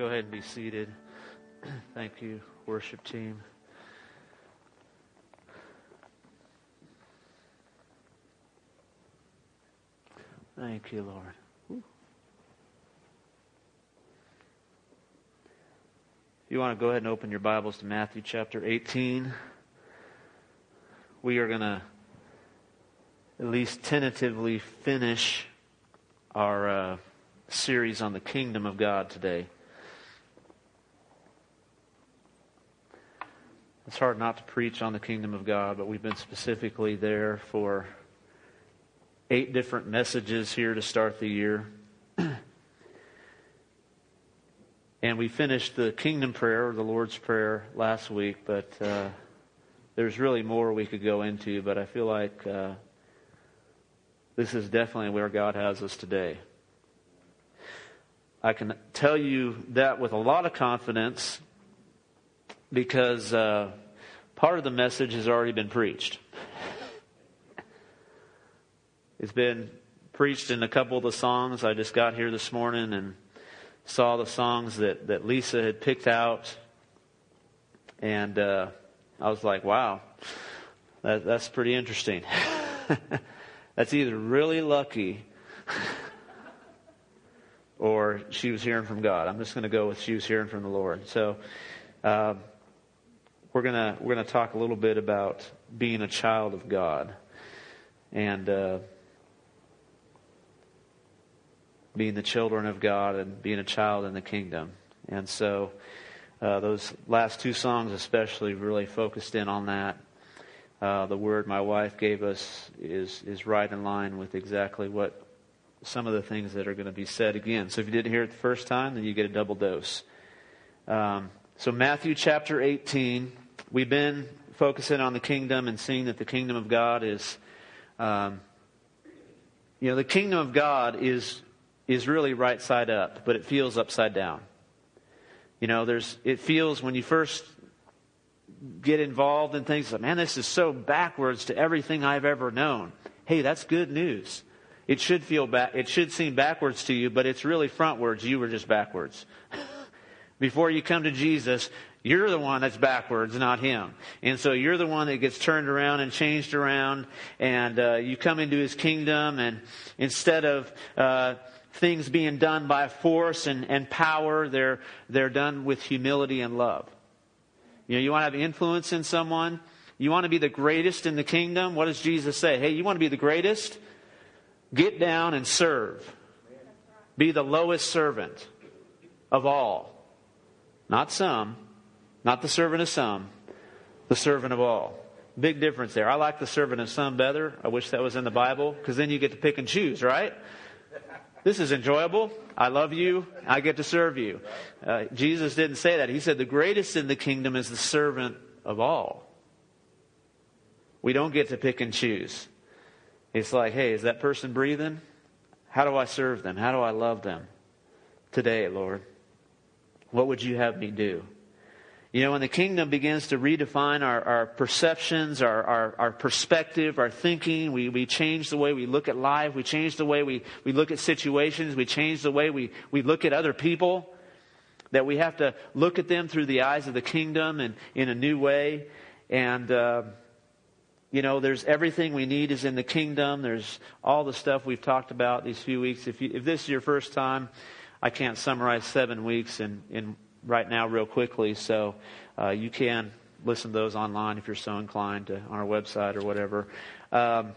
go ahead and be seated. Thank you, worship team. Thank you, Lord. If you want to go ahead and open your Bibles to Matthew chapter 18. We are going to at least tentatively finish our uh, series on the kingdom of God today. It's hard not to preach on the kingdom of God, but we've been specifically there for eight different messages here to start the year. and we finished the kingdom prayer, or the Lord's Prayer, last week, but uh, there's really more we could go into, but I feel like uh, this is definitely where God has us today. I can tell you that with a lot of confidence because uh, part of the message has already been preached. It's been preached in a couple of the songs. I just got here this morning and saw the songs that, that Lisa had picked out. And uh, I was like, wow, that, that's pretty interesting. that's either really lucky or she was hearing from God. I'm just going to go with she was hearing from the Lord. So uh, we're gonna we're gonna talk a little bit about being a child of God and uh, being the children of God and being a child in the kingdom. And so uh, those last two songs, especially, really focused in on that. Uh, the word my wife gave us is is right in line with exactly what some of the things that are going to be said again. So if you didn't hear it the first time, then you get a double dose. Um, so Matthew chapter 18, we've been focusing on the kingdom and seeing that the kingdom of God is, um, you know, the kingdom of God is is really right side up, but it feels upside down. You know, there's it feels when you first get involved in things like, man, this is so backwards to everything I've ever known. Hey, that's good news. It should feel back, it should seem backwards to you, but it's really frontwards. You were just backwards. Before you come to Jesus, you're the one that's backwards, not him. And so you're the one that gets turned around and changed around, and uh, you come into his kingdom, and instead of uh, things being done by force and, and power, they're, they're done with humility and love. You know, you want to have influence in someone? You want to be the greatest in the kingdom? What does Jesus say? Hey, you want to be the greatest? Get down and serve. Be the lowest servant of all. Not some, not the servant of some, the servant of all. Big difference there. I like the servant of some better. I wish that was in the Bible because then you get to pick and choose, right? This is enjoyable. I love you. I get to serve you. Uh, Jesus didn't say that. He said the greatest in the kingdom is the servant of all. We don't get to pick and choose. It's like, hey, is that person breathing? How do I serve them? How do I love them today, Lord? What would you have me do? You know, when the kingdom begins to redefine our, our perceptions, our, our, our, perspective, our thinking, we, we change the way we look at life, we change the way we, we look at situations, we change the way we, we look at other people, that we have to look at them through the eyes of the kingdom and in a new way. And, uh, you know, there's everything we need is in the kingdom. There's all the stuff we've talked about these few weeks. If, you, if this is your first time, I can't summarize seven weeks in, in right now real quickly. So uh, you can listen to those online if you're so inclined to, on our website or whatever. Um,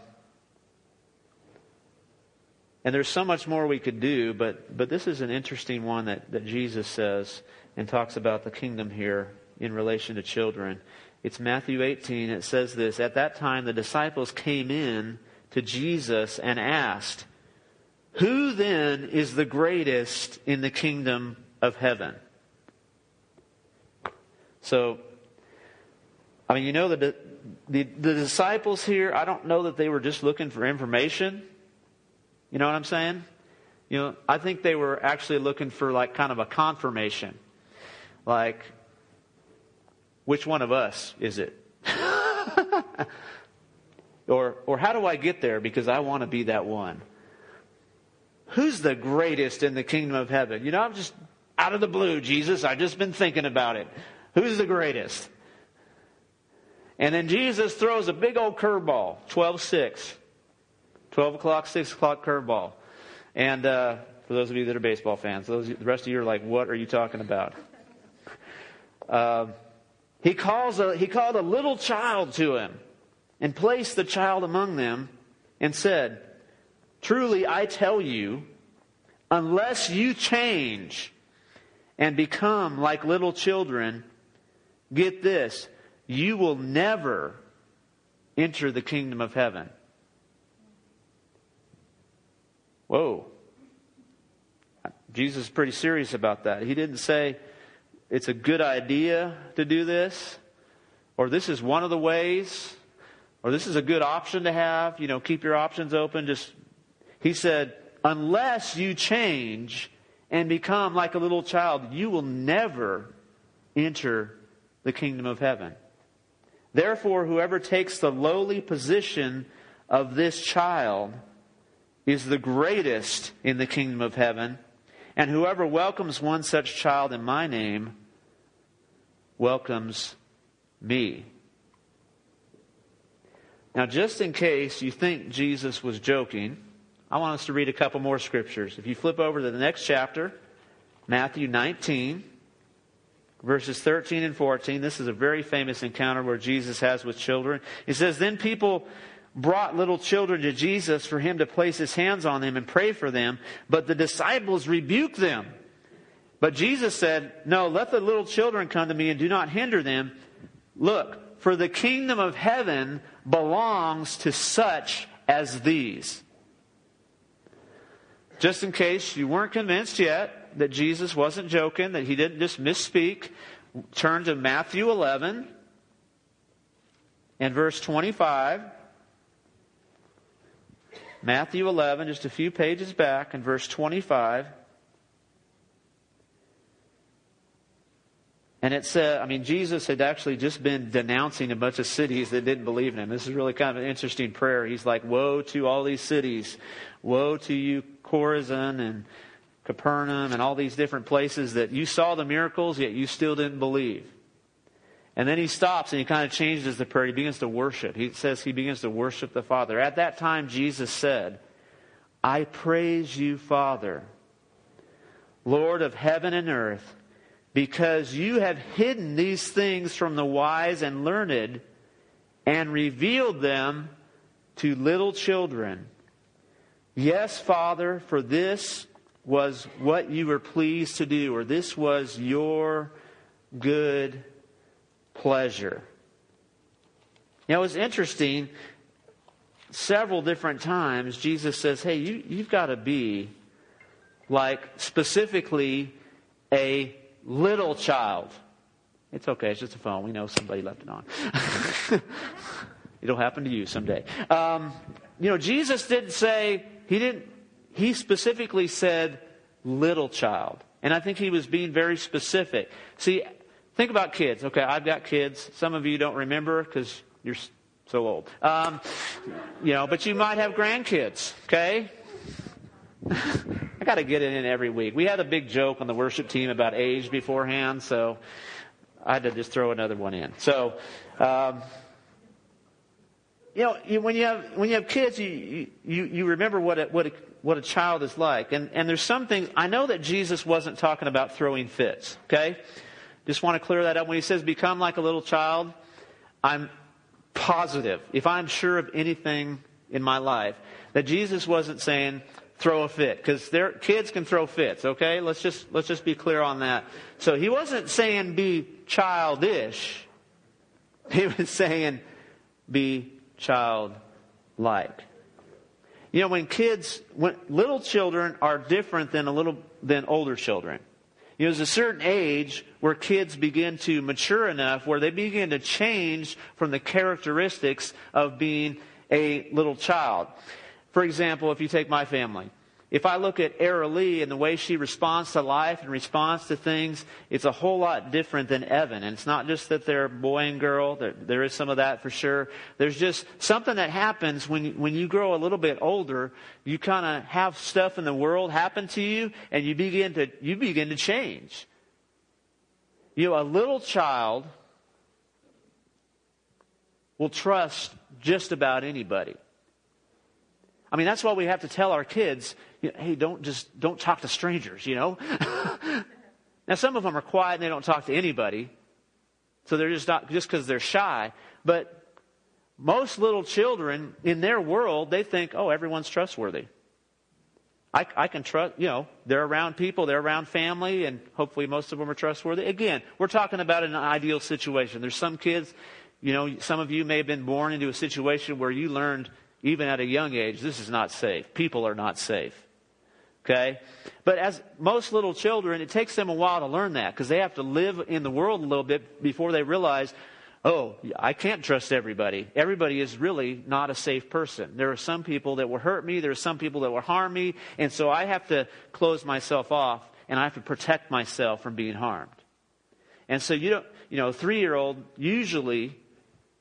and there's so much more we could do, but, but this is an interesting one that, that Jesus says and talks about the kingdom here in relation to children. It's Matthew 18. It says this At that time, the disciples came in to Jesus and asked, Who then is the greatest in the kingdom of heaven? So, I mean, you know, the, the, the disciples here, I don't know that they were just looking for information. You know what I'm saying? You know, I think they were actually looking for like kind of a confirmation. Like, which one of us is it? or, or how do I get there because I want to be that one? Who's the greatest in the kingdom of heaven? You know, I'm just out of the blue, Jesus. I've just been thinking about it. Who's the greatest? And then Jesus throws a big old curveball, 12 6. 12 o'clock, 6 o'clock curveball. And uh, for those of you that are baseball fans, those, the rest of you are like, what are you talking about? Uh, he, calls a, he called a little child to him and placed the child among them and said, Truly I tell you, unless you change and become like little children, get this, you will never enter the kingdom of heaven. Whoa. Jesus is pretty serious about that. He didn't say it's a good idea to do this, or this is one of the ways, or this is a good option to have. You know, keep your options open. Just, he said, unless you change and become like a little child, you will never enter the kingdom of heaven. Therefore, whoever takes the lowly position of this child is the greatest in the kingdom of heaven. And whoever welcomes one such child in my name welcomes me. Now, just in case you think Jesus was joking, I want us to read a couple more scriptures. If you flip over to the next chapter, Matthew 19, verses 13 and 14, this is a very famous encounter where Jesus has with children. He says, Then people brought little children to Jesus for him to place his hands on them and pray for them, but the disciples rebuked them. But Jesus said, No, let the little children come to me and do not hinder them. Look, for the kingdom of heaven belongs to such as these. Just in case you weren't convinced yet that Jesus wasn't joking, that he didn't just misspeak, turn to Matthew 11 and verse 25. Matthew 11, just a few pages back, in verse 25. And it said, I mean, Jesus had actually just been denouncing a bunch of cities that didn't believe in him. This is really kind of an interesting prayer. He's like, Woe to all these cities. Woe to you, Chorazin and Capernaum and all these different places that you saw the miracles, yet you still didn't believe. And then he stops and he kind of changes the prayer. He begins to worship. He says he begins to worship the Father. At that time, Jesus said, I praise you, Father, Lord of heaven and earth because you have hidden these things from the wise and learned and revealed them to little children. Yes, Father, for this was what you were pleased to do, or this was your good pleasure. Know, it's interesting. Several different times, Jesus says, Hey, you, you've got to be like specifically a little child. It's okay, it's just a phone. We know somebody left it on. It'll happen to you someday. Um, you know, Jesus didn't say, he didn't, he specifically said little child. And I think he was being very specific. See, think about kids. Okay, I've got kids. Some of you don't remember because you're so old. Um, you know, but you might have grandkids, okay? I got to get it in every week. We had a big joke on the worship team about age beforehand, so I had to just throw another one in. So, um, you know, you, when you have when you have kids, you you, you remember what a, what a, what a child is like, and and there's some things. I know that Jesus wasn't talking about throwing fits. Okay, just want to clear that up. When he says become like a little child, I'm positive. If I'm sure of anything in my life, that Jesus wasn't saying throw a fit because their kids can throw fits okay let's just let's just be clear on that so he wasn't saying be childish he was saying be childlike you know when kids when little children are different than a little than older children you know, there's a certain age where kids begin to mature enough where they begin to change from the characteristics of being a little child. For example, if you take my family, if I look at Era Lee and the way she responds to life and responds to things, it's a whole lot different than Evan. And it's not just that they're boy and girl. There, there is some of that for sure. There's just something that happens when, when you grow a little bit older. You kind of have stuff in the world happen to you and you begin to, you begin to change. You know, a little child will trust just about anybody. I mean, that's why we have to tell our kids, hey, don't just, don't talk to strangers, you know? now, some of them are quiet and they don't talk to anybody. So they're just not, just because they're shy. But most little children in their world, they think, oh, everyone's trustworthy. I, I, can trust, you know, they're around people, they're around family, and hopefully most of them are trustworthy. Again, we're talking about an ideal situation. There's some kids, you know, some of you may have been born into a situation where you learned, even at a young age, this is not safe. People are not safe. Okay? But as most little children, it takes them a while to learn that because they have to live in the world a little bit before they realize, oh, I can't trust everybody. Everybody is really not a safe person. There are some people that will hurt me, there are some people that will harm me, and so I have to close myself off and I have to protect myself from being harmed. And so you don't, you know, three year old usually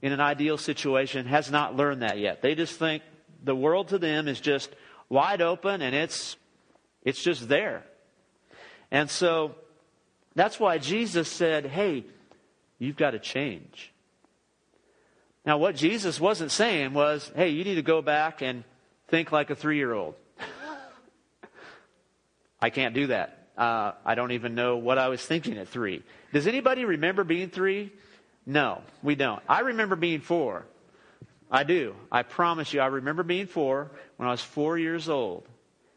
in an ideal situation has not learned that yet. They just think the world to them is just wide open and it's it's just there. And so that's why Jesus said, "Hey, you've got to change." Now, what Jesus wasn't saying was, "Hey, you need to go back and think like a 3-year-old." I can't do that. Uh, I don't even know what I was thinking at three. Does anybody remember being three? No, we don't. I remember being four. I do. I promise you, I remember being four when I was four years old.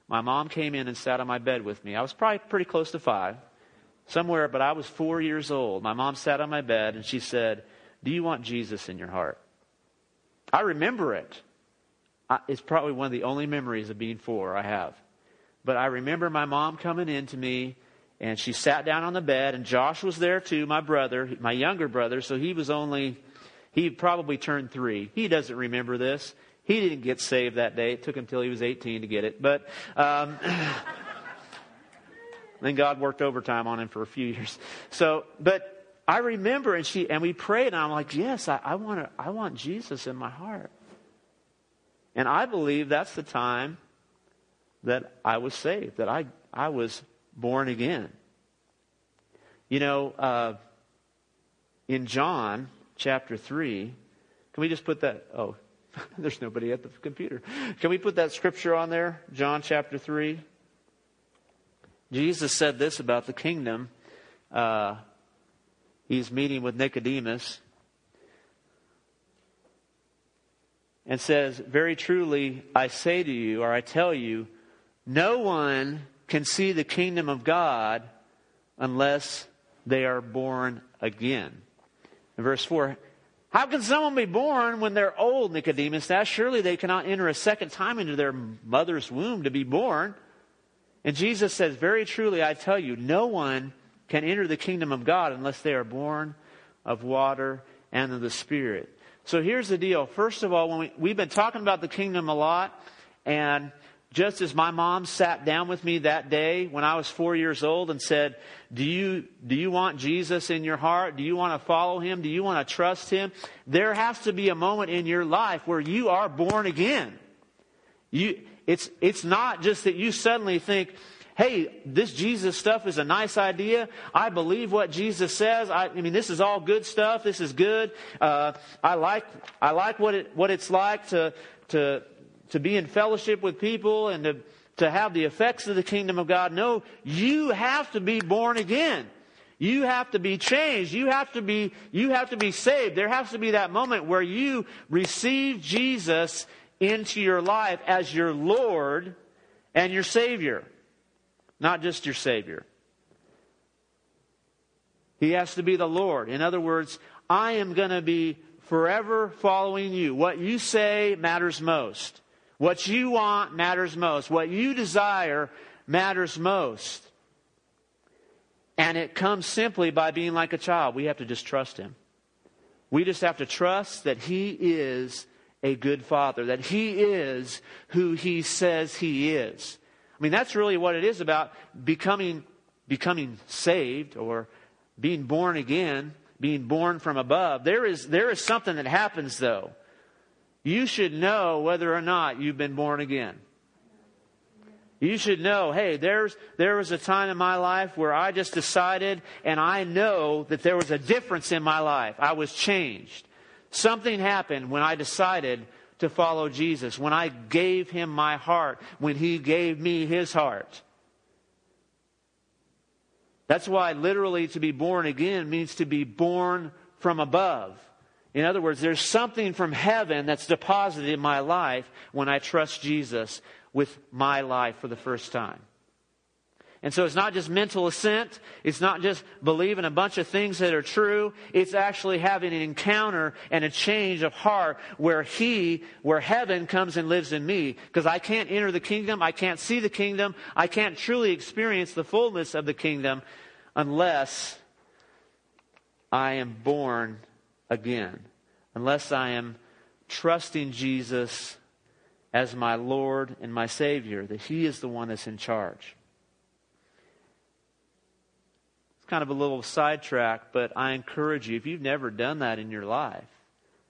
My mom came in and sat on my bed with me. I was probably pretty close to five, somewhere, but I was four years old. My mom sat on my bed and she said, Do you want Jesus in your heart? I remember it. it's probably one of the only memories of being four I have. But I remember my mom coming in to me and she sat down on the bed, and Josh was there too, my brother, my younger brother, so he was only, he probably turned three. He doesn't remember this. He didn't get saved that day. It took him until he was 18 to get it. But um, then God worked overtime on him for a few years. So, but I remember, and she and we prayed, and I'm like, yes, I, I want to, I want Jesus in my heart. And I believe that's the time that I was saved, that I I was born again. You know, uh, in John chapter 3, can we just put that? Oh, there's nobody at the computer. Can we put that scripture on there? John chapter 3. Jesus said this about the kingdom. Uh, he's meeting with Nicodemus and says, Very truly, I say to you, or I tell you, no one can see the kingdom of God unless they are born again. In verse 4, how can someone be born when they're old, Nicodemus asked? Surely they cannot enter a second time into their mother's womb to be born. And Jesus says, Very truly, I tell you, no one can enter the kingdom of God unless they are born of water and of the Spirit. So here's the deal. First of all, when we, we've been talking about the kingdom a lot, and just as my mom sat down with me that day when I was four years old and said, do you, do you want Jesus in your heart? Do you want to follow him? Do you want to trust him? There has to be a moment in your life where you are born again. You, it's, it's not just that you suddenly think, hey, this Jesus stuff is a nice idea. I believe what Jesus says. I, I mean, this is all good stuff. This is good. Uh, I like, I like what it, what it's like to, to, to be in fellowship with people and to, to have the effects of the kingdom of God. No, you have to be born again. You have to be changed. You have to be, you have to be saved. There has to be that moment where you receive Jesus into your life as your Lord and your Savior. Not just your Savior. He has to be the Lord. In other words, I am going to be forever following you. What you say matters most. What you want matters most. What you desire matters most. And it comes simply by being like a child. We have to just trust Him. We just have to trust that He is a good Father, that He is who He says He is. I mean, that's really what it is about becoming, becoming saved or being born again, being born from above. There is, there is something that happens, though. You should know whether or not you've been born again. You should know, hey, there's, there was a time in my life where I just decided and I know that there was a difference in my life. I was changed. Something happened when I decided to follow Jesus, when I gave him my heart, when he gave me his heart. That's why literally to be born again means to be born from above. In other words, there's something from heaven that's deposited in my life when I trust Jesus with my life for the first time. And so it's not just mental assent. It's not just believing a bunch of things that are true. It's actually having an encounter and a change of heart where He, where heaven comes and lives in me. Because I can't enter the kingdom. I can't see the kingdom. I can't truly experience the fullness of the kingdom unless I am born again. Unless I am trusting Jesus as my Lord and my Savior, that He is the one that's in charge. It's kind of a little sidetrack, but I encourage you, if you've never done that in your life,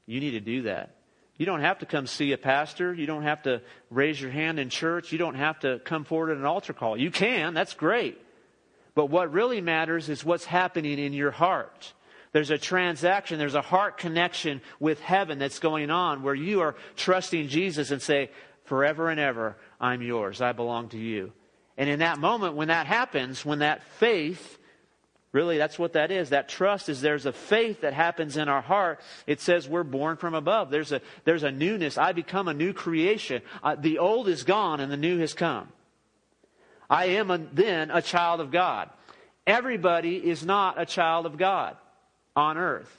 you need to do that. You don't have to come see a pastor. You don't have to raise your hand in church. You don't have to come forward at an altar call. You can, that's great. But what really matters is what's happening in your heart. There's a transaction, there's a heart connection with heaven that's going on where you are trusting Jesus and say, forever and ever, I'm yours. I belong to you. And in that moment, when that happens, when that faith, really that's what that is, that trust is there's a faith that happens in our heart. It says we're born from above. There's a, there's a newness. I become a new creation. Uh, the old is gone and the new has come. I am a, then a child of God. Everybody is not a child of God on earth.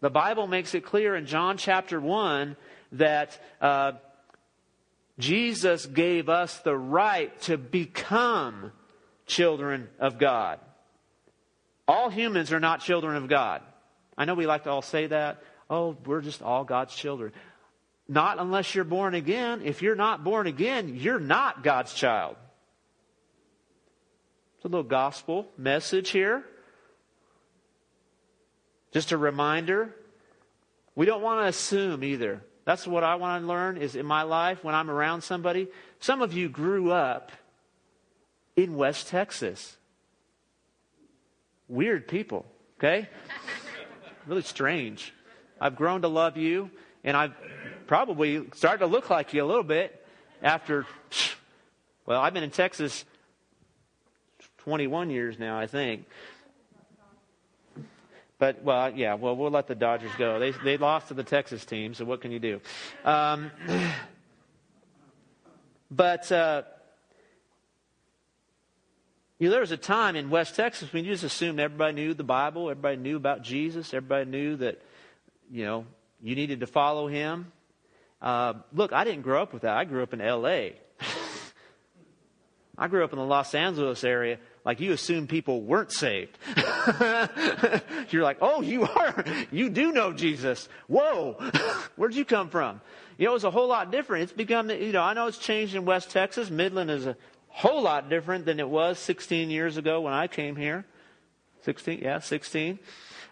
The Bible makes it clear in John chapter 1 that uh, Jesus gave us the right to become children of God. All humans are not children of God. I know we like to all say that. Oh, we're just all God's children. Not unless you're born again. If you're not born again, you're not God's child. It's a little gospel message here. Just a reminder. We don't want to assume either. That's what I want to learn is in my life when I'm around somebody. Some of you grew up in West Texas. Weird people, okay? really strange. I've grown to love you, and I've probably started to look like you a little bit after, well, I've been in Texas 21 years now, I think. But well, yeah, well, we'll let the Dodgers go. They they lost to the Texas team, so what can you do? Um, but uh, you know, there was a time in West Texas when you just assumed everybody knew the Bible, everybody knew about Jesus, everybody knew that you know you needed to follow Him. Uh, look, I didn't grow up with that. I grew up in L.A. I grew up in the Los Angeles area like you assume people weren't saved. You're like, oh, you are, you do know Jesus. Whoa, where'd you come from? You know, it's a whole lot different. It's become, you know, I know it's changed in West Texas. Midland is a whole lot different than it was 16 years ago when I came here. 16, yeah, 16.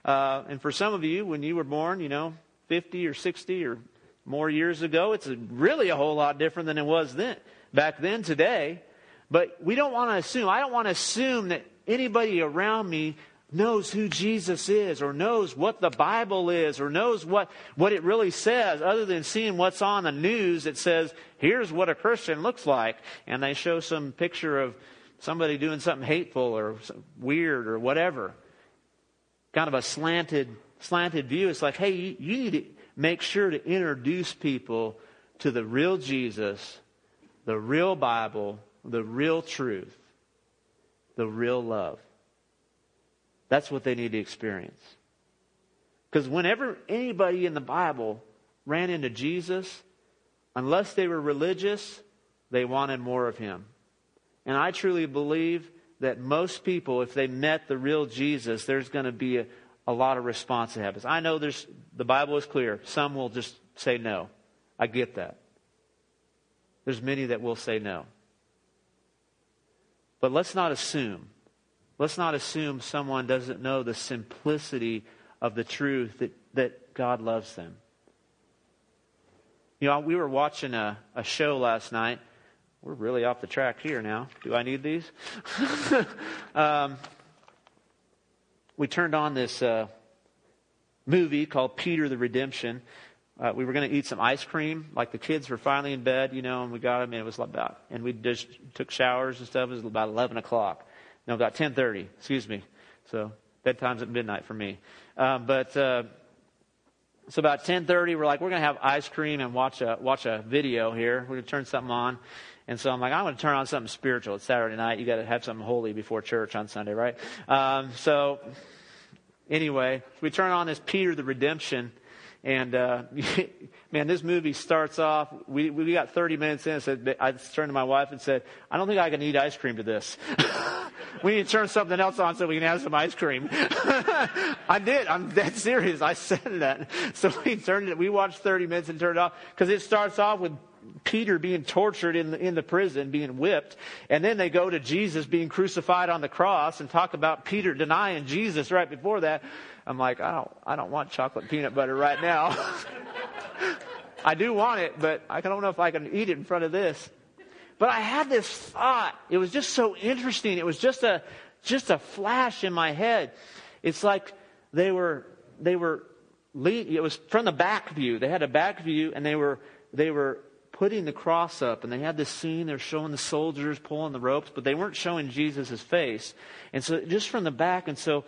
Uh, and for some of you, when you were born, you know, 50 or 60 or more years ago, it's a, really a whole lot different than it was then. Back then, today, but we don't want to assume, I don't want to assume that anybody around me knows who Jesus is or knows what the Bible is or knows what, what it really says other than seeing what's on the news that says, here's what a Christian looks like. And they show some picture of somebody doing something hateful or weird or whatever. Kind of a slanted, slanted view. It's like, hey, you, you need to make sure to introduce people to the real Jesus, the real Bible, the real truth, the real love. That's what they need to experience. Because whenever anybody in the Bible ran into Jesus, unless they were religious, they wanted more of him. And I truly believe that most people, if they met the real Jesus, there's going to be a, a lot of response that happens. I know there's the Bible is clear. Some will just say no. I get that. There's many that will say no. But let's not assume. Let's not assume someone doesn't know the simplicity of the truth that, that God loves them. You know, we were watching a, a show last night. We're really off the track here now. Do I need these? um, we turned on this uh, movie called Peter the Redemption. Uh, we were going to eat some ice cream. Like the kids were finally in bed, you know, and we got them, and it was about, and we just took showers and stuff. It was about 11 o'clock. No, about 10:30. Excuse me. So bedtime's at midnight for me. Um, but uh, it's about 10:30. We're like, we're going to have ice cream and watch a watch a video here. We're going to turn something on. And so I'm like, I'm going to turn on something spiritual. It's Saturday night. You got to have something holy before church on Sunday, right? Um, so anyway, we turn on this Peter the Redemption and uh, man, this movie starts off. We we got 30 minutes in. Said I turned to my wife and said, "I don't think I can eat ice cream to this. we need to turn something else on so we can have some ice cream." I did. I'm that serious. I said that. So we turned it. We watched 30 minutes and turned it off because it starts off with Peter being tortured in the, in the prison, being whipped, and then they go to Jesus being crucified on the cross and talk about Peter denying Jesus right before that. I'm like, I don't, I don't want chocolate peanut butter right now. I do want it, but I don't know if I can eat it in front of this. But I had this thought. It was just so interesting. It was just a, just a flash in my head. It's like they were, they were, it was from the back view. They had a back view and they were, they were putting the cross up and they had this scene they're showing the soldiers pulling the ropes but they weren't showing jesus' face and so just from the back and so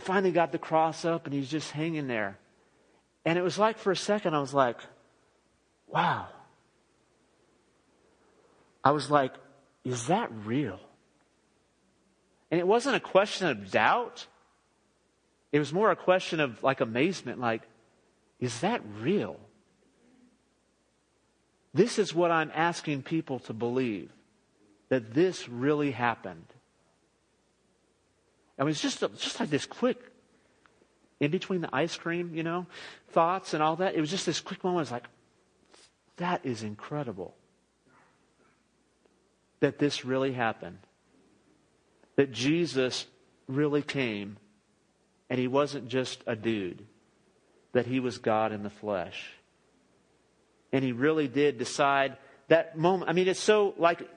finally got the cross up and he's just hanging there. And it was like for a second, I was like, wow. I was like, is that real? And it wasn't a question of doubt. It was more a question of like amazement, like, is that real? This is what I'm asking people to believe that this really happened. I mean, it's just, just like this quick, in between the ice cream, you know, thoughts and all that. It was just this quick moment. It's like, that is incredible that this really happened. That Jesus really came and he wasn't just a dude, that he was God in the flesh. And he really did decide that moment. I mean, it's so like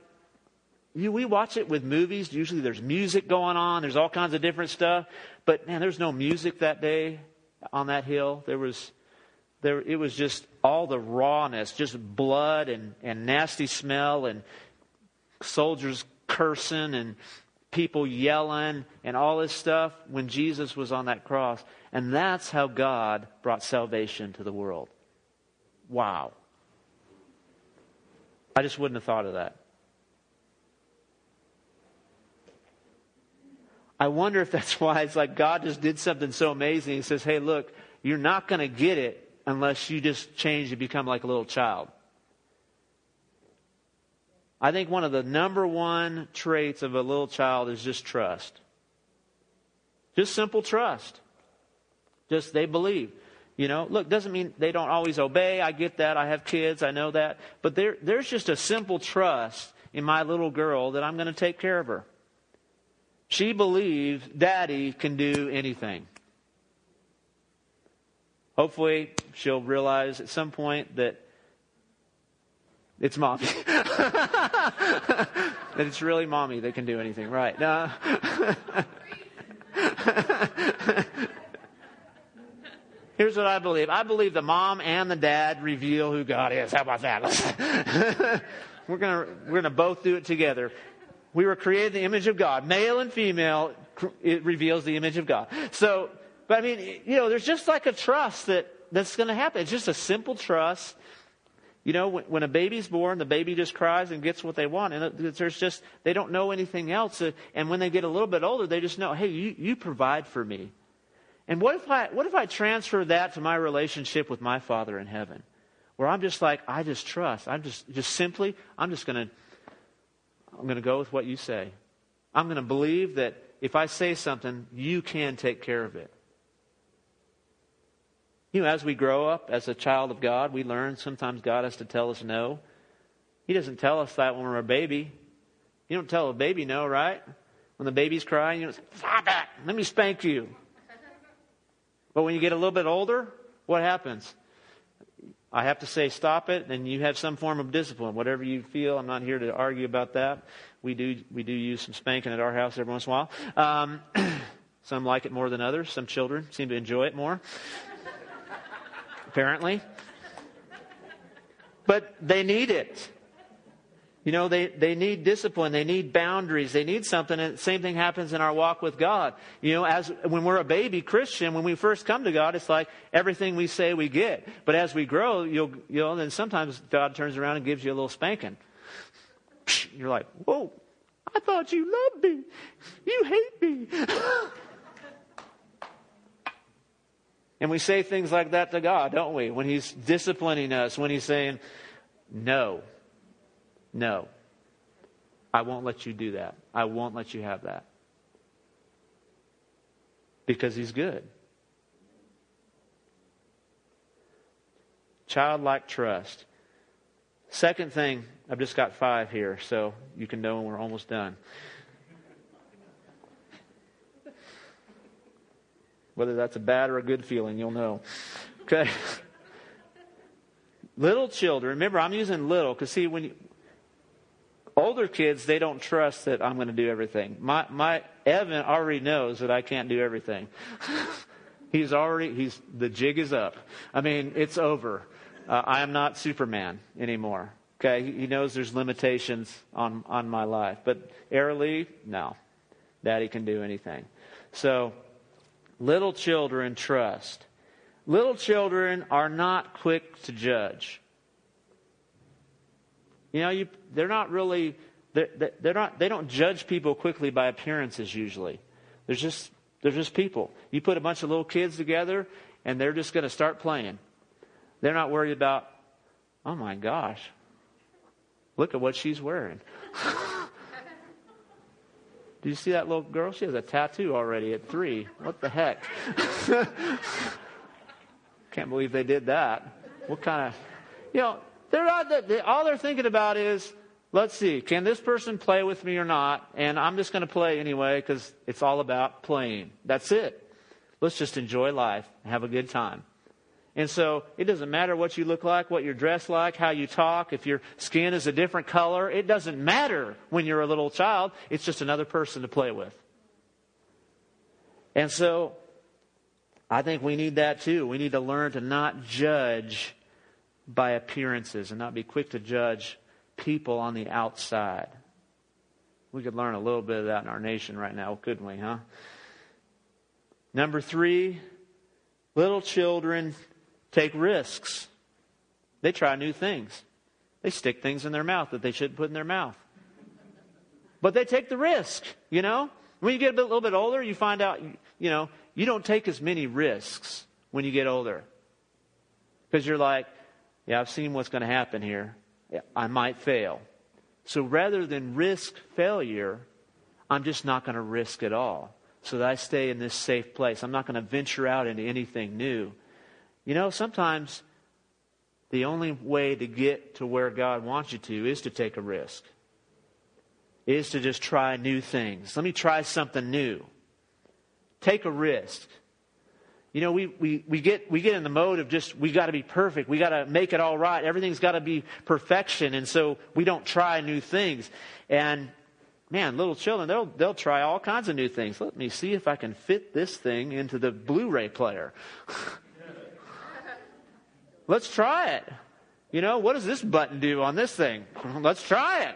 you, we watch it with movies. Usually there's music going on. There's all kinds of different stuff. But man, there's no music that day on that hill. There was, there, it was just all the rawness, just blood and, and nasty smell and soldiers cursing and people yelling and all this stuff when Jesus was on that cross. And that's how God brought salvation to the world. Wow. I just wouldn't have thought of that. I wonder if that's why it's like God just did something so amazing. He says, hey, look, you're not going to get it unless you just change and become like a little child. I think one of the number one traits of a little child is just trust. Just simple trust. Just they believe. You know, look, doesn't mean they don't always obey. I get that. I have kids. I know that. But there, there's just a simple trust in my little girl that I'm going to take care of her. She believes daddy can do anything. Hopefully, she'll realize at some point that it's mommy. that it's really mommy that can do anything, right? No. Here's what I believe. I believe the mom and the dad reveal who God is. How about that? we're gonna we're gonna both do it together. We were created in the image of God. Male and female, it reveals the image of God. So, but I mean, you know, there's just like a trust that, that's going to happen. It's just a simple trust. You know, when, when, a baby's born, the baby just cries and gets what they want. And there's just, they don't know anything else. And when they get a little bit older, they just know, hey, you, you provide for me. And what if I, what if I transfer that to my relationship with my Father in heaven? Where I'm just like, I just trust. I'm just, just simply, I'm just going to I'm going to go with what you say. I'm going to believe that if I say something, you can take care of it. You know, as we grow up as a child of God, we learn sometimes God has to tell us no. He doesn't tell us that when we're a baby. You don't tell a baby no, right? When the baby's crying, you don't say, stop it, let me spank you. But when you get a little bit older, what happens? I have to say stop it, and you have some form of discipline, whatever you feel. I'm not here to argue about that. We do we do use some spanking at our house every once in a while. Um, some like it more than others. Some children seem to enjoy it more. Apparently, but they need it. You know, they, they need discipline. They need boundaries. They need something. And the same thing happens in our walk with God. You know, as when we're a baby Christian, when we first come to God, it's like everything we say we get. But as we grow, you'll, you know, then sometimes God turns around and gives you a little spanking. You're like, whoa, I thought you loved me. You hate me. and we say things like that to God, don't we? When He's disciplining us, when He's saying, no. No. I won't let you do that. I won't let you have that. Because he's good. Childlike trust. Second thing, I've just got five here, so you can know when we're almost done. Whether that's a bad or a good feeling, you'll know. Okay? little children, remember I'm using little because see, when you, Older kids, they don't trust that I'm going to do everything. My, my Evan already knows that I can't do everything. he's already, he's, the jig is up. I mean, it's over. Uh, I am not Superman anymore. Okay, he, he knows there's limitations on, on my life. But Lee, no. Daddy can do anything. So, little children trust. Little children are not quick to judge. You know, you, they're not really, they're, they're not, they don't judge people quickly by appearances usually. They're just, they're just people. You put a bunch of little kids together and they're just going to start playing. They're not worried about, oh my gosh, look at what she's wearing. Do you see that little girl? She has a tattoo already at three. What the heck? Can't believe they did that. What kind of, you know, they're not, they, all they're thinking about is, let's see, can this person play with me or not? And I'm just going to play anyway because it's all about playing. That's it. Let's just enjoy life and have a good time. And so it doesn't matter what you look like, what you're dressed like, how you talk, if your skin is a different color. It doesn't matter when you're a little child. It's just another person to play with. And so I think we need that too. We need to learn to not judge by appearances and not be quick to judge people on the outside. We could learn a little bit of that in our nation right now, couldn't we, huh? Number three, little children take risks. They try new things. They stick things in their mouth that they shouldn't put in their mouth. But they take the risk, you know? When you get a, little bit older, you find out, you know, you don't take as many risks when you get older. Because you're like, yeah, I've seen what's going to happen here. I might fail. So rather than risk failure, I'm just not going to risk at all so that I stay in this safe place. I'm not going to venture out into anything new. You know, sometimes the only way to get to where God wants you to is to take a risk, is to just try new things. Let me try something new. Take a risk. You know, we, we, we, get, we get in the mode of just, we got to be perfect. We got to make it all right. Everything's got to be perfection. And so we don't try new things. And man, little children, they'll, they'll try all kinds of new things. Let me see if I can fit this thing into the Blu ray player. Let's try it. You know, what does this button do on this thing? Let's try it.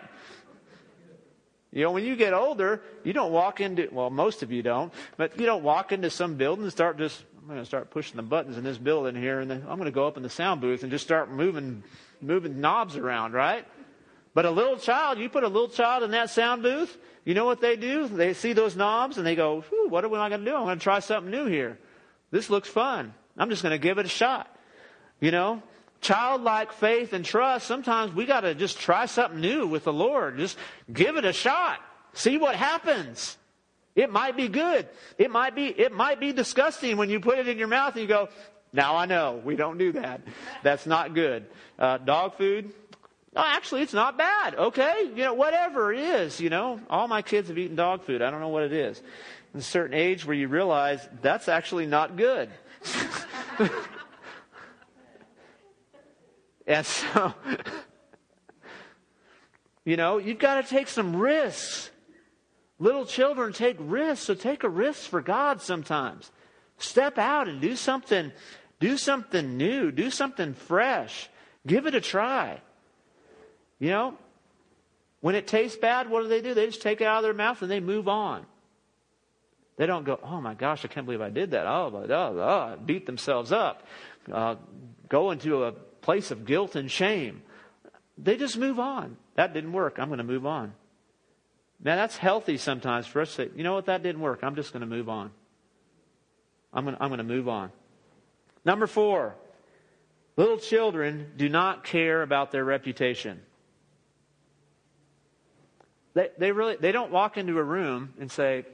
You know, when you get older, you don't walk into, well, most of you don't, but you don't walk into some building and start just going to start pushing the buttons in this building here, and then I'm going to go up in the sound booth and just start moving, moving knobs around, right? But a little child, you put a little child in that sound booth, you know what they do? They see those knobs and they go, what am I going to do? I'm going to try something new here. This looks fun. I'm just going to give it a shot. You know, childlike faith and trust, sometimes we got to just try something new with the Lord. Just give it a shot. See what happens. It might be good. It might be, it might be disgusting when you put it in your mouth and you go, now I know we don't do that. That's not good. Uh, dog food, No, actually, it's not bad. Okay, you know, whatever it is, you know, all my kids have eaten dog food. I don't know what it is. In a certain age where you realize that's actually not good. and so, you know, you've got to take some risks. Little children take risks, so take a risk for God sometimes. Step out and do something, do something new, do something fresh. Give it a try. You know, when it tastes bad, what do they do? They just take it out of their mouth and they move on. They don't go, oh my gosh, I can't believe I did that. Oh, oh, oh beat themselves up. Uh, go into a place of guilt and shame. They just move on. That didn't work. I'm going to move on. Now, that's healthy sometimes for us to say, you know what, that didn't work. I'm just going to move on. I'm going, to, I'm going to move on. Number four, little children do not care about their reputation. They, they really they don't walk into a room and say,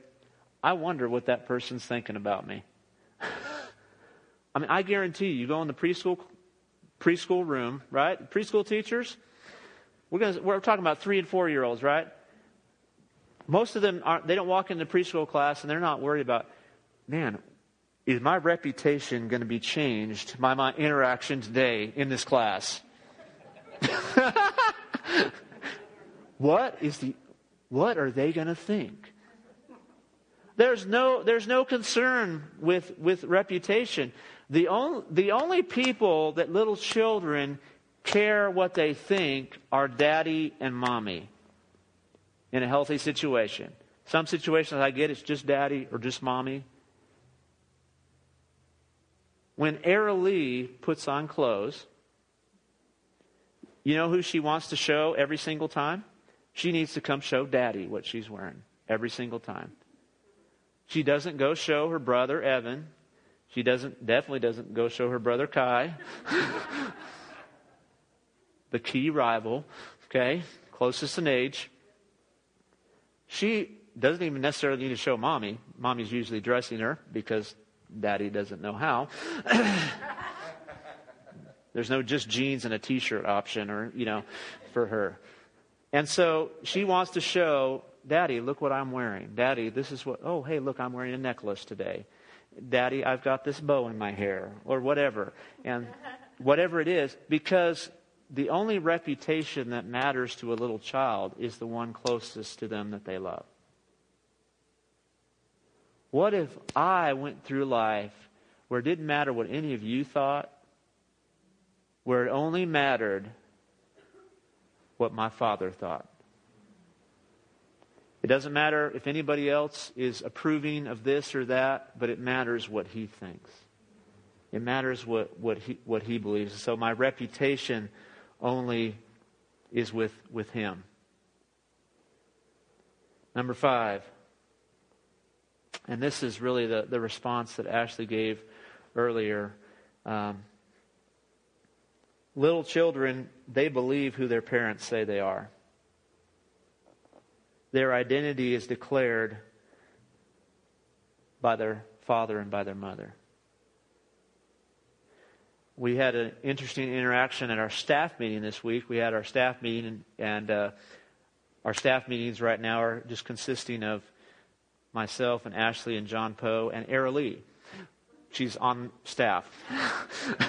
I wonder what that person's thinking about me. I mean, I guarantee you, you go in the preschool preschool room, right? Preschool teachers, we're gonna, we're talking about three and four year olds, right? Most of them aren't. They don't walk into preschool class and they're not worried about, man, is my reputation going to be changed by my interaction today in this class? what is the what are they going to think? There's no, there's no concern with, with reputation. The, on, the only people that little children care what they think are daddy and mommy in a healthy situation. Some situations I get it's just daddy or just mommy. When Era Lee puts on clothes, you know who she wants to show every single time? She needs to come show daddy what she's wearing every single time. She doesn't go show her brother Evan. She doesn't definitely doesn't go show her brother Kai. the key rival, okay, closest in age. She doesn't even necessarily need to show mommy. Mommy's usually dressing her because daddy doesn't know how. There's no just jeans and a t-shirt option or, you know, for her. And so she wants to show, Daddy, look what I'm wearing. Daddy, this is what, oh, hey, look, I'm wearing a necklace today. Daddy, I've got this bow in my hair, or whatever. And whatever it is, because the only reputation that matters to a little child is the one closest to them that they love. What if I went through life where it didn't matter what any of you thought, where it only mattered what my father thought. It doesn't matter if anybody else is approving of this or that, but it matters what he thinks. It matters what, what, he, what he believes. So my reputation only is with, with him. Number five, and this is really the, the response that Ashley gave earlier. Um, little children, they believe who their parents say they are. Their identity is declared by their father and by their mother. We had an interesting interaction at our staff meeting this week. We had our staff meeting, and, and uh, our staff meetings right now are just consisting of myself and Ashley and John Poe and Era Lee. She's on staff.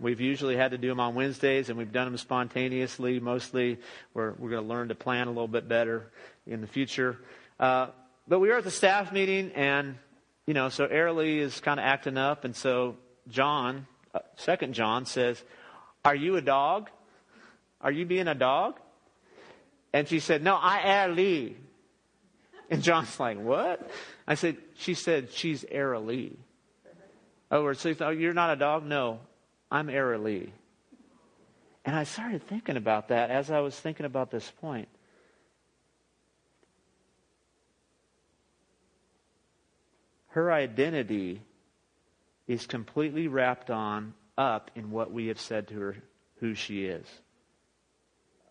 We've usually had to do them on Wednesdays, and we've done them spontaneously. Mostly, we're we're going to learn to plan a little bit better in the future. Uh, but we were at the staff meeting, and you know, so Lee is kind of acting up, and so John, uh, second John, says, "Are you a dog? Are you being a dog?" And she said, "No, I Airly." And John's like, "What?" I said, "She said she's Airly." Oh, so oh, you're not a dog? No, I'm Era Lee. And I started thinking about that as I was thinking about this point. Her identity is completely wrapped on up in what we have said to her who she is.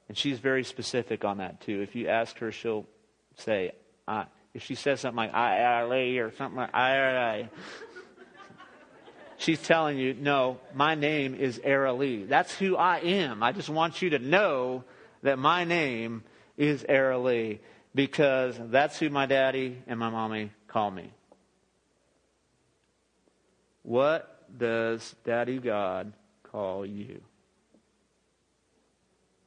And she's very specific on that too. If you ask her, she'll say, if she says something like I, I, or something like I, I, She's telling you, no, my name is Aralee. That's who I am. I just want you to know that my name is Aralee because that's who my daddy and my mommy call me. What does Daddy God call you?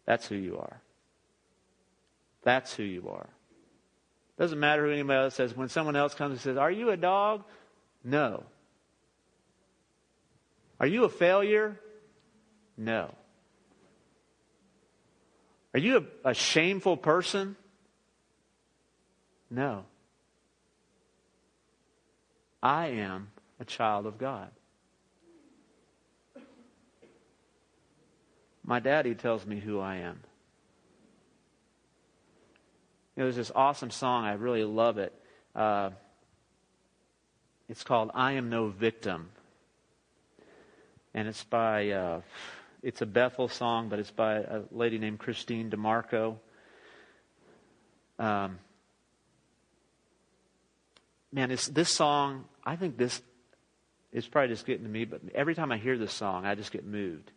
That's who you are. That's who you are. Doesn't matter who anybody else says. When someone else comes and says, Are you a dog? No. Are you a failure? No. Are you a, a shameful person? No. I am a child of God. My daddy tells me who I am. You know, there's this awesome song. I really love it. Uh, it's called "I Am No Victim," and it's by uh, it's a Bethel song, but it's by a lady named Kristene DiMarco. Um, man, it's, this song. I think this is probably just getting to me, but every time I hear this song, I just get moved.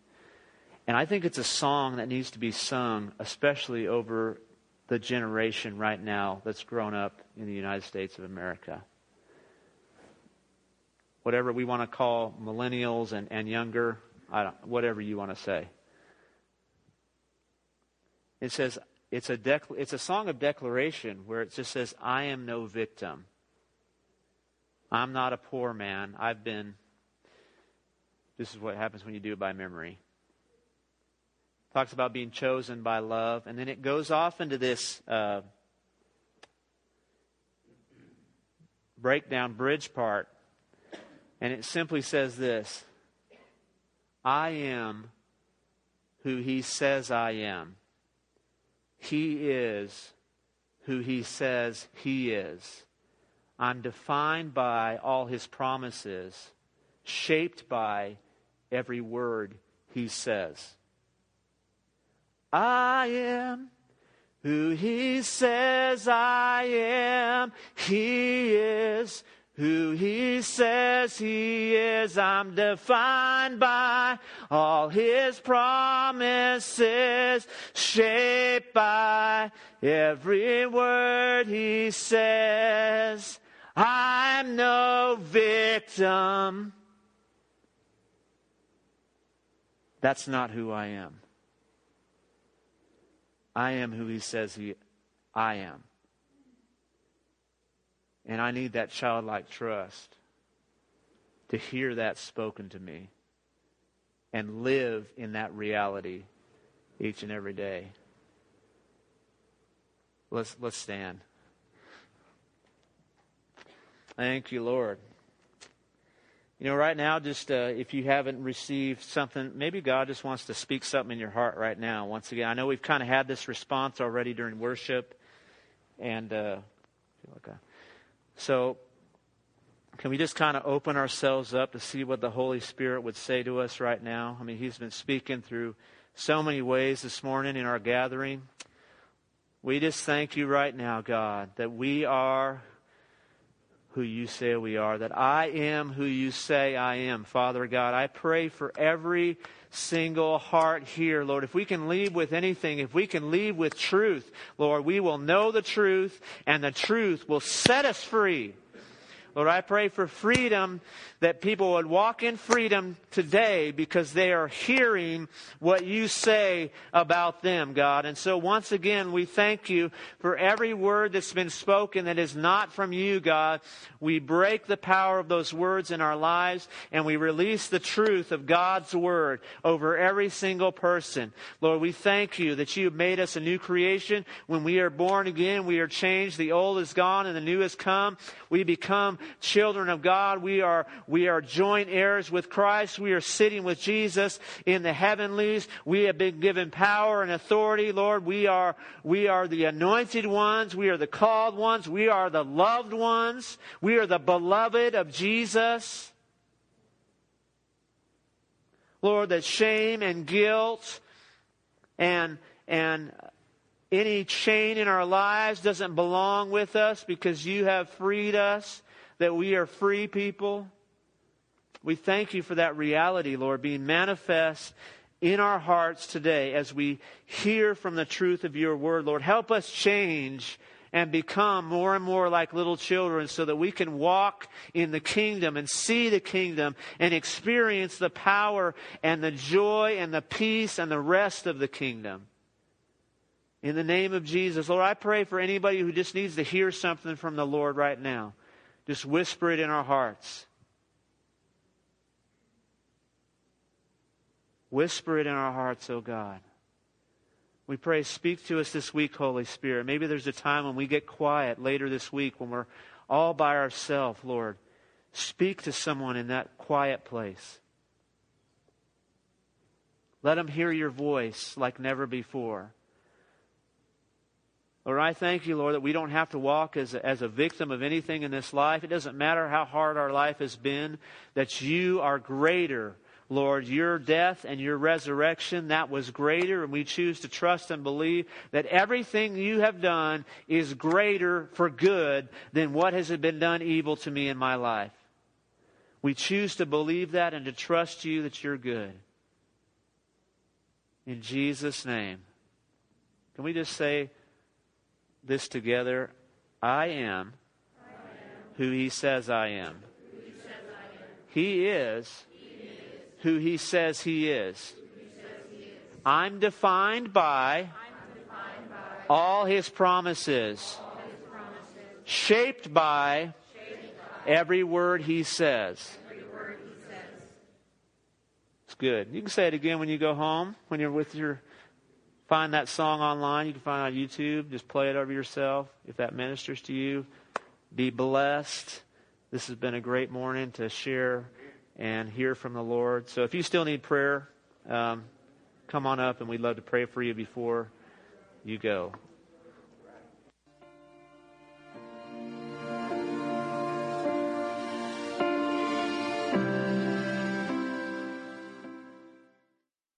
And I think it's a song that needs to be sung, especially over the generation right now that's grown up in the United States of America. Whatever we want to call millennials and, and younger, whatever you want to say. It says, it's a, dec- it's a song of declaration where it just says, I am no victim. I'm not a poor man. I've been. This is what happens when you do it by memory talks about being chosen by love, and then it goes off into this uh, breakdown bridge part, and it simply says this I am who he says I am. He is who he says he is. I'm defined by all his promises, shaped by every word he says. I am who he says I am. He is who he says he is. I'm defined by all his promises, shaped by every word he says. I'm no victim. That's not who I am. I am who he says he I am. And I need that childlike trust to hear that spoken to me and live in that reality each and every day. Let's let's stand. Thank you, Lord. You know, right now, just uh, if you haven't received something, maybe God just wants to speak something in your heart right now. Once again, I know we've kind of had this response already during worship, and uh, so can we just kind of open ourselves up to see what the Holy Spirit would say to us right now? I mean, He's been speaking through so many ways this morning in our gathering. We just thank you right now, God, that we are who you say we are, that I am who you say I am. Father God, I pray for every single heart here, Lord. If we can leave with anything, if we can leave with truth, Lord, we will know the truth and the truth will set us free. Lord, I pray for freedom that people would walk in freedom today because they are hearing what you say about them, God. And so once again, we thank you for every word that's been spoken that is not from you, God. We break the power of those words in our lives and we release the truth of God's word over every single person. Lord, we thank you that you have made us a new creation. When we are born again, we are changed. The old is gone and the new has come. We become children of God. We are we are joint heirs with Christ. We are sitting with Jesus in the heavenlies. We have been given power and authority, Lord. We are, we are the anointed ones. We are the called ones. We are the loved ones. We are the beloved of Jesus. Lord, that shame and guilt and, and any chain in our lives doesn't belong with us because you have freed us, that we are free people. We thank you for that reality, Lord, being manifest in our hearts today as we hear from the truth of your word, Lord. Help us change and become more and more like little children so that we can walk in the kingdom and see the kingdom and experience the power and the joy and the peace and the rest of the kingdom. In the name of Jesus, Lord, I pray for anybody who just needs to hear something from the Lord right now. Just whisper it in our hearts. Whisper it in our hearts, O oh God. We pray, speak to us this week, Holy Spirit. Maybe there's a time when we get quiet later this week when we're all by ourselves, Lord. Speak to someone in that quiet place. Let them hear your voice like never before. Lord, I thank you, Lord, that we don't have to walk as a, as a victim of anything in this life. It doesn't matter how hard our life has been, that you are greater Lord, your death and your resurrection, that was greater, and we choose to trust and believe that everything you have done is greater for good than what has been done evil to me in my life. We choose to believe that and to trust you that you're good. In Jesus' name. Can we just say this together? I am, I am. who he says I am. He, says I am. he is who he says he is. I'm defined by all his promises, shaped by every word he says. It's good. You can say it again when you go home, when you're with your. Find that song online. You can find it on YouTube. Just play it over yourself if that ministers to you. Be blessed. This has been a great morning to share and hear from the Lord. So if you still need prayer, um, come on up and we'd love to pray for you before you go.